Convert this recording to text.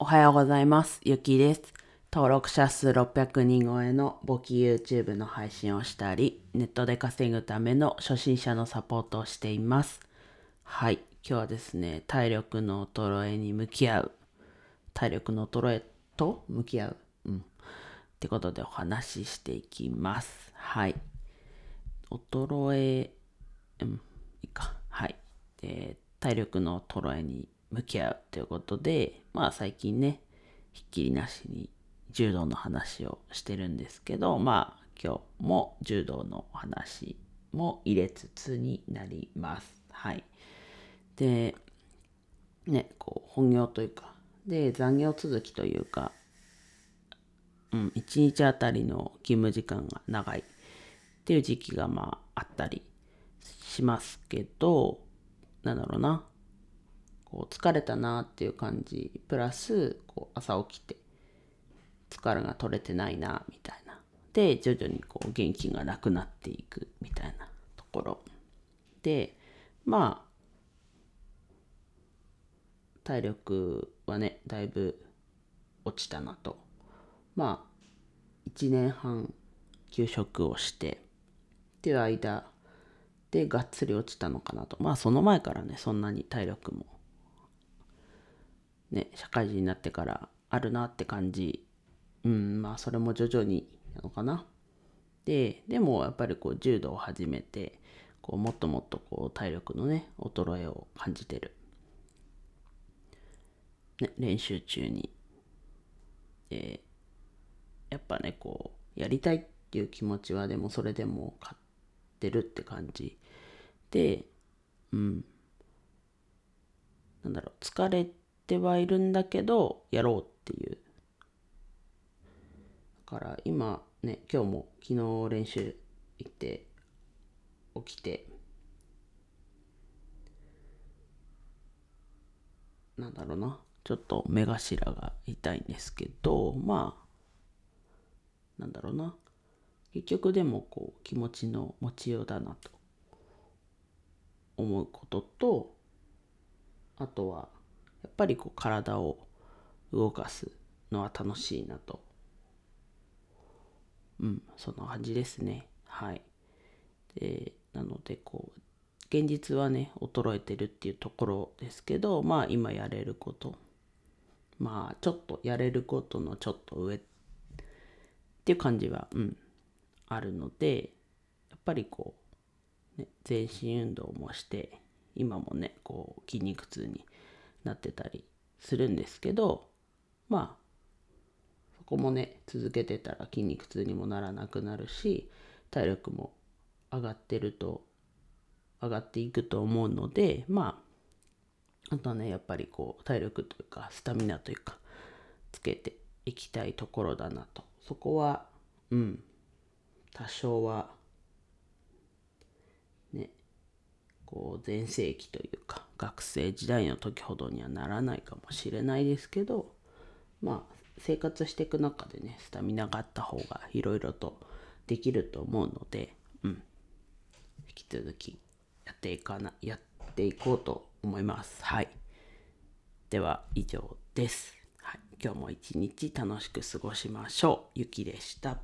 おはようございます。ゆきです。登録者数600人超えの簿記 YouTube の配信をしたり、ネットで稼ぐための初心者のサポートをしています。はい。今日はですね、体力の衰えに向き合う。体力の衰えと向き合う。うん。ってことでお話ししていきます。はい。衰え、うん、いいか。はい。で、体力の衰えに向き合うということで、まあ最近ね、ひっきりなしに柔道の話をしてるんですけど、まあ今日も柔道の話も入れつつになります。はい。で、ね、こう本業というか、で、残業続きというか、うん、1日あたりの勤務時間が長いっていう時期がまああったりしますけど、なんだろうな。こう疲れたなっていう感じ、プラス、こう朝起きて疲れが取れてないな、みたいな。で、徐々にこう元気がなくなっていくみたいなところ。で、まあ、体力はね、だいぶ落ちたなと。まあ、1年半休職をして、っていう間でがっつり落ちたのかなと。まあその前からね、そんなに体力も、ね、社会人になってからあるなって感じ。うん、まあそれも徐々になのかな。で、でもやっぱりこう柔道を始めて、こうもっともっとこう体力のね、衰えを感じてる。ね、練習中に。で、やっぱね、こう、やりたいっていう気持ちはでもそれでも勝ってるって感じ。で、うん。なんだろう、疲れてはいるんだけど、やろうっていう。だから今ね、今日も昨日練習行って、起きて、なんだろうな、ちょっと目頭が痛いんですけど、まあ、なんだろうな。結局でもこう気持ちの持ちようだなと思うことと、あとはやっぱりこう体を動かすのは楽しいなと。うん、そんな感じですね。はい。で、なのでこう、現実はね、衰えてるっていうところですけど、まあ今やれること、まあちょっとやれることのちょっと上っていう感じは、うん、あるので、やっぱりこう、ね、全身運動もして、今もね、こう筋肉痛になってたりするんですけど、まあ、そこもね、続けてたら筋肉痛にもならなくなるし、体力も上がってると、上がっていくと思うので、まあ、あとはね、やっぱりこう、体力というか、スタミナというか、つけていきたいところだなと。そこは、うん、多少は、ね、こう、全盛期というか、学生時代の時ほどにはならないかもしれないですけど、まあ、生活していく中でね、スタミナがあった方がいろいろとできると思うので、うん、引き続きやっていかな、やっていこうと思います。はい。では、以上です。はい。今日も一日楽しく過ごしましょう。ゆきでした。